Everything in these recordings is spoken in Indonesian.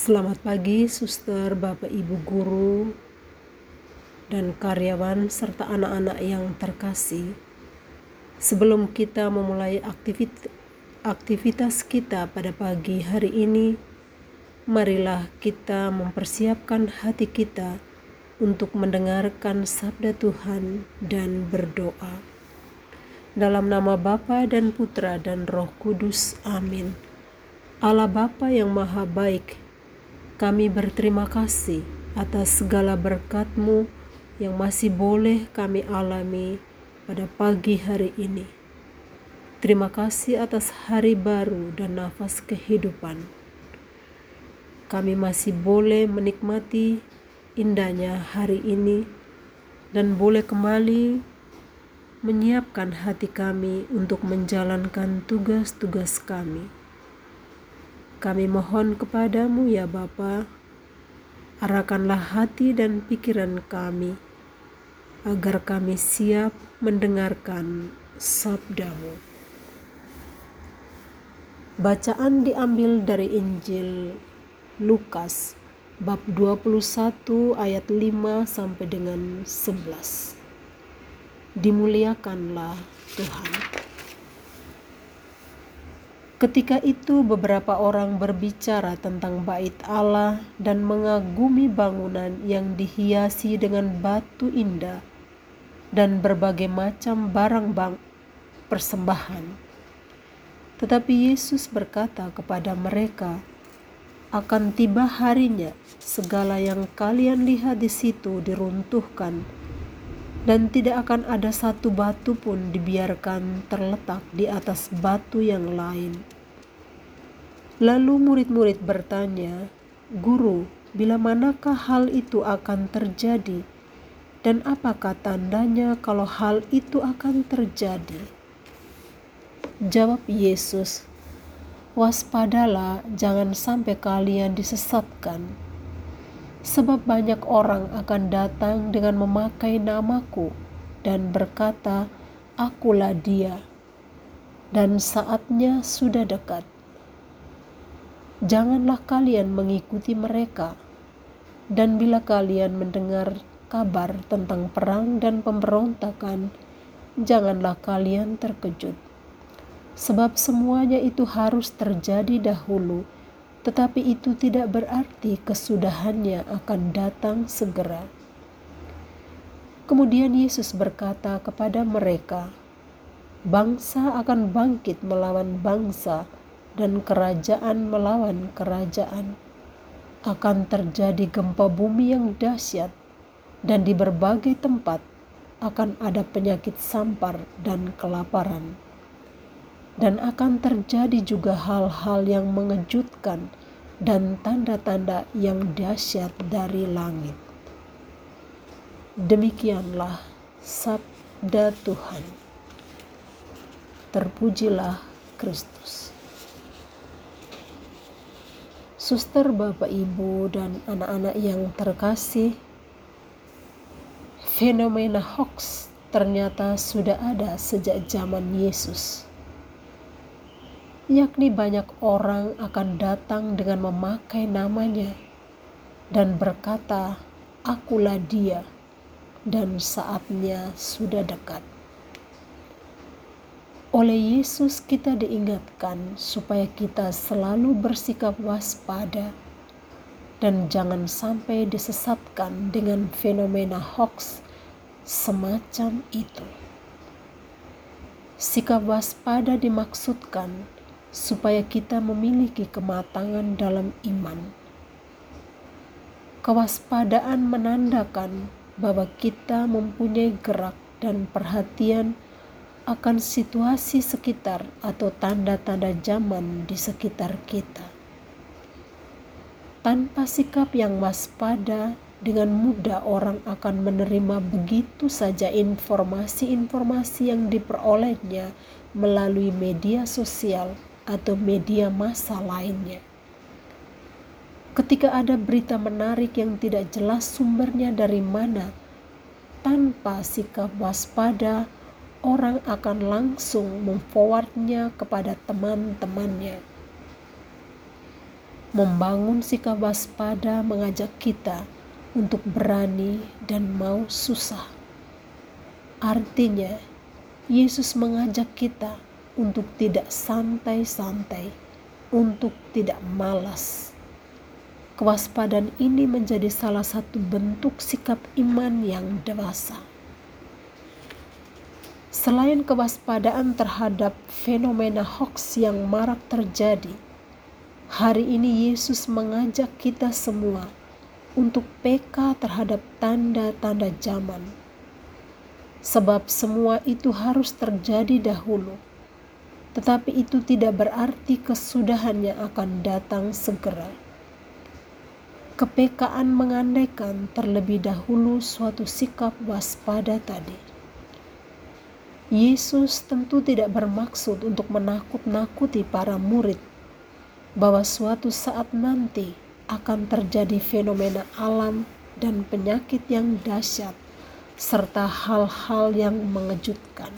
Selamat pagi, suster, bapak, ibu guru, dan karyawan, serta anak-anak yang terkasih. Sebelum kita memulai aktivitas kita pada pagi hari ini, marilah kita mempersiapkan hati kita untuk mendengarkan sabda Tuhan dan berdoa. Dalam nama Bapa dan Putra dan Roh Kudus, amin. Allah Bapa yang Maha Baik, kami berterima kasih atas segala berkat-Mu yang masih boleh kami alami pada pagi hari ini. Terima kasih atas hari baru dan nafas kehidupan. Kami masih boleh menikmati indahnya hari ini dan boleh kembali menyiapkan hati kami untuk menjalankan tugas-tugas kami. Kami mohon kepadamu ya Bapa, arahkanlah hati dan pikiran kami, agar kami siap mendengarkan sabdamu. Bacaan diambil dari Injil Lukas bab 21 ayat 5 sampai dengan 11. Dimuliakanlah Tuhan. Ketika itu beberapa orang berbicara tentang bait Allah dan mengagumi bangunan yang dihiasi dengan batu indah dan berbagai macam barang bang persembahan. Tetapi Yesus berkata kepada mereka, akan tiba harinya segala yang kalian lihat di situ diruntuhkan dan tidak akan ada satu batu pun dibiarkan terletak di atas batu yang lain. Lalu murid-murid bertanya, "Guru, bila manakah hal itu akan terjadi, dan apakah tandanya kalau hal itu akan terjadi?" Jawab Yesus, "Waspadalah, jangan sampai kalian disesatkan." Sebab banyak orang akan datang dengan memakai namaku dan berkata, "Akulah Dia," dan saatnya sudah dekat. Janganlah kalian mengikuti mereka, dan bila kalian mendengar kabar tentang perang dan pemberontakan, janganlah kalian terkejut, sebab semuanya itu harus terjadi dahulu tetapi itu tidak berarti kesudahannya akan datang segera. Kemudian Yesus berkata kepada mereka, "Bangsa akan bangkit melawan bangsa, dan kerajaan melawan kerajaan. Akan terjadi gempa bumi yang dahsyat, dan di berbagai tempat akan ada penyakit sampar dan kelaparan." Dan akan terjadi juga hal-hal yang mengejutkan dan tanda-tanda yang dahsyat dari langit. Demikianlah sabda Tuhan. Terpujilah Kristus. Suster, Bapak, Ibu, dan anak-anak yang terkasih, fenomena hoax ternyata sudah ada sejak zaman Yesus yakni banyak orang akan datang dengan memakai namanya dan berkata, "Akulah Dia," dan saatnya sudah dekat. Oleh Yesus, kita diingatkan supaya kita selalu bersikap waspada dan jangan sampai disesatkan dengan fenomena hoax semacam itu. Sikap waspada dimaksudkan supaya kita memiliki kematangan dalam iman. Kewaspadaan menandakan bahwa kita mempunyai gerak dan perhatian akan situasi sekitar atau tanda-tanda zaman di sekitar kita. Tanpa sikap yang waspada, dengan mudah orang akan menerima begitu saja informasi-informasi yang diperolehnya melalui media sosial atau media massa lainnya. Ketika ada berita menarik yang tidak jelas sumbernya dari mana, tanpa sikap waspada, orang akan langsung memforwardnya kepada teman-temannya. Membangun sikap waspada mengajak kita untuk berani dan mau susah. Artinya, Yesus mengajak kita untuk tidak santai-santai, untuk tidak malas. Kewaspadaan ini menjadi salah satu bentuk sikap iman yang dewasa. Selain kewaspadaan terhadap fenomena hoax yang marak terjadi, Hari ini Yesus mengajak kita semua untuk peka terhadap tanda-tanda zaman. Sebab semua itu harus terjadi dahulu. Tetapi itu tidak berarti kesudahannya akan datang segera. Kepekaan mengandaikan terlebih dahulu suatu sikap waspada tadi. Yesus tentu tidak bermaksud untuk menakut-nakuti para murid bahwa suatu saat nanti akan terjadi fenomena alam dan penyakit yang dahsyat, serta hal-hal yang mengejutkan.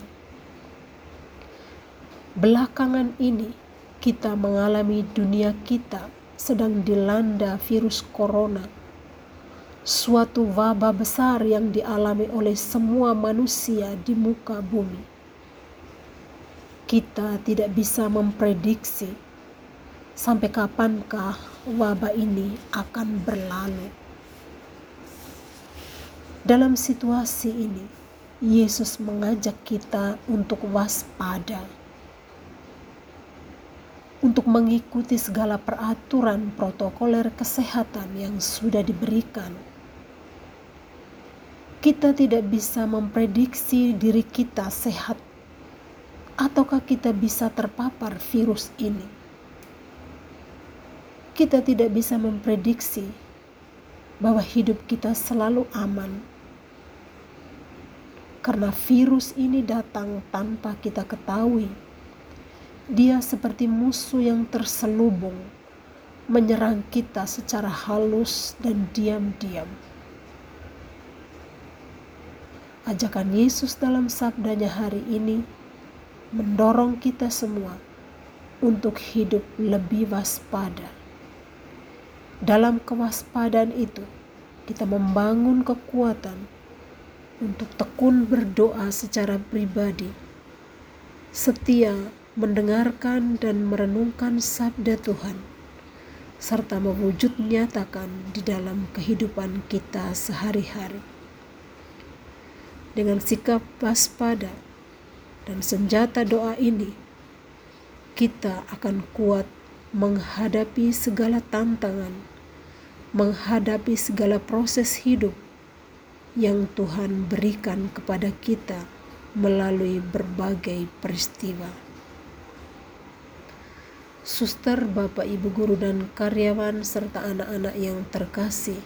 Belakangan ini, kita mengalami dunia kita sedang dilanda virus corona, suatu wabah besar yang dialami oleh semua manusia di muka bumi. Kita tidak bisa memprediksi sampai kapankah wabah ini akan berlalu. Dalam situasi ini, Yesus mengajak kita untuk waspada, untuk mengikuti segala peraturan protokoler kesehatan yang sudah diberikan. Kita tidak bisa memprediksi diri kita sehat, ataukah kita bisa terpapar virus ini kita tidak bisa memprediksi bahwa hidup kita selalu aman. Karena virus ini datang tanpa kita ketahui. Dia seperti musuh yang terselubung, menyerang kita secara halus dan diam-diam. Ajakan Yesus dalam sabdanya hari ini mendorong kita semua untuk hidup lebih waspada dalam kewaspadaan itu, kita membangun kekuatan untuk tekun berdoa secara pribadi, setia mendengarkan dan merenungkan sabda Tuhan, serta mewujud nyatakan di dalam kehidupan kita sehari-hari. Dengan sikap waspada dan senjata doa ini, kita akan kuat menghadapi segala tantangan menghadapi segala proses hidup yang Tuhan berikan kepada kita melalui berbagai peristiwa. Suster, Bapak, Ibu guru dan karyawan serta anak-anak yang terkasih,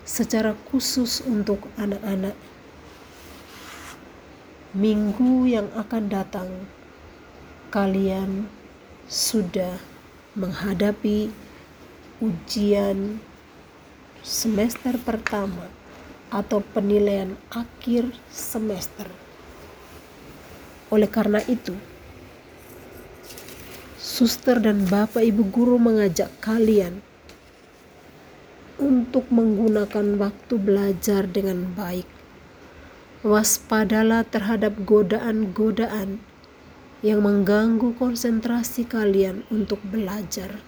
secara khusus untuk anak-anak minggu yang akan datang, kalian sudah menghadapi ujian semester pertama atau penilaian akhir semester. Oleh karena itu, suster dan bapak ibu guru mengajak kalian untuk menggunakan waktu belajar dengan baik. Waspadalah terhadap godaan-godaan yang mengganggu konsentrasi kalian untuk belajar.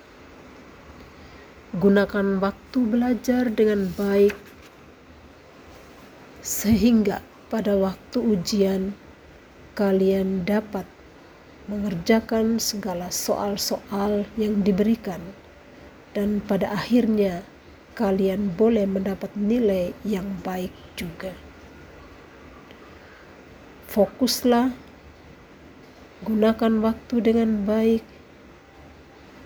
Gunakan waktu belajar dengan baik, sehingga pada waktu ujian kalian dapat mengerjakan segala soal-soal yang diberikan, dan pada akhirnya kalian boleh mendapat nilai yang baik juga. Fokuslah, gunakan waktu dengan baik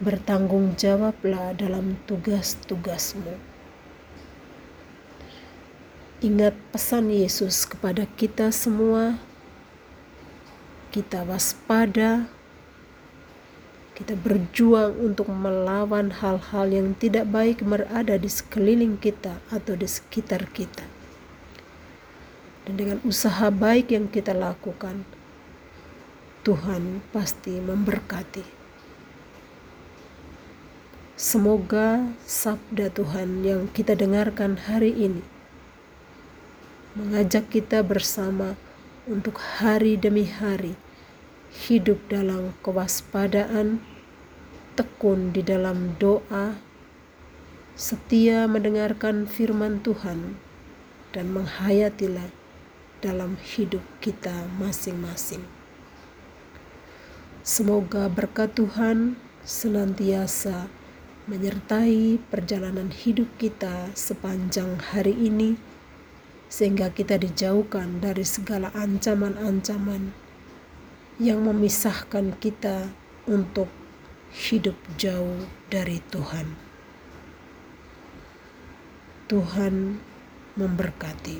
bertanggung jawablah dalam tugas-tugasmu. Ingat pesan Yesus kepada kita semua. Kita waspada, kita berjuang untuk melawan hal-hal yang tidak baik berada di sekeliling kita atau di sekitar kita. Dan dengan usaha baik yang kita lakukan, Tuhan pasti memberkati. Semoga sabda Tuhan yang kita dengarkan hari ini mengajak kita bersama untuk hari demi hari hidup dalam kewaspadaan, tekun di dalam doa, setia mendengarkan firman Tuhan, dan menghayatilah dalam hidup kita masing-masing. Semoga berkat Tuhan senantiasa menyertai perjalanan hidup kita sepanjang hari ini, sehingga kita dijauhkan dari segala ancaman-ancaman yang memisahkan kita untuk hidup jauh dari Tuhan. Tuhan memberkati.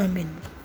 Amin.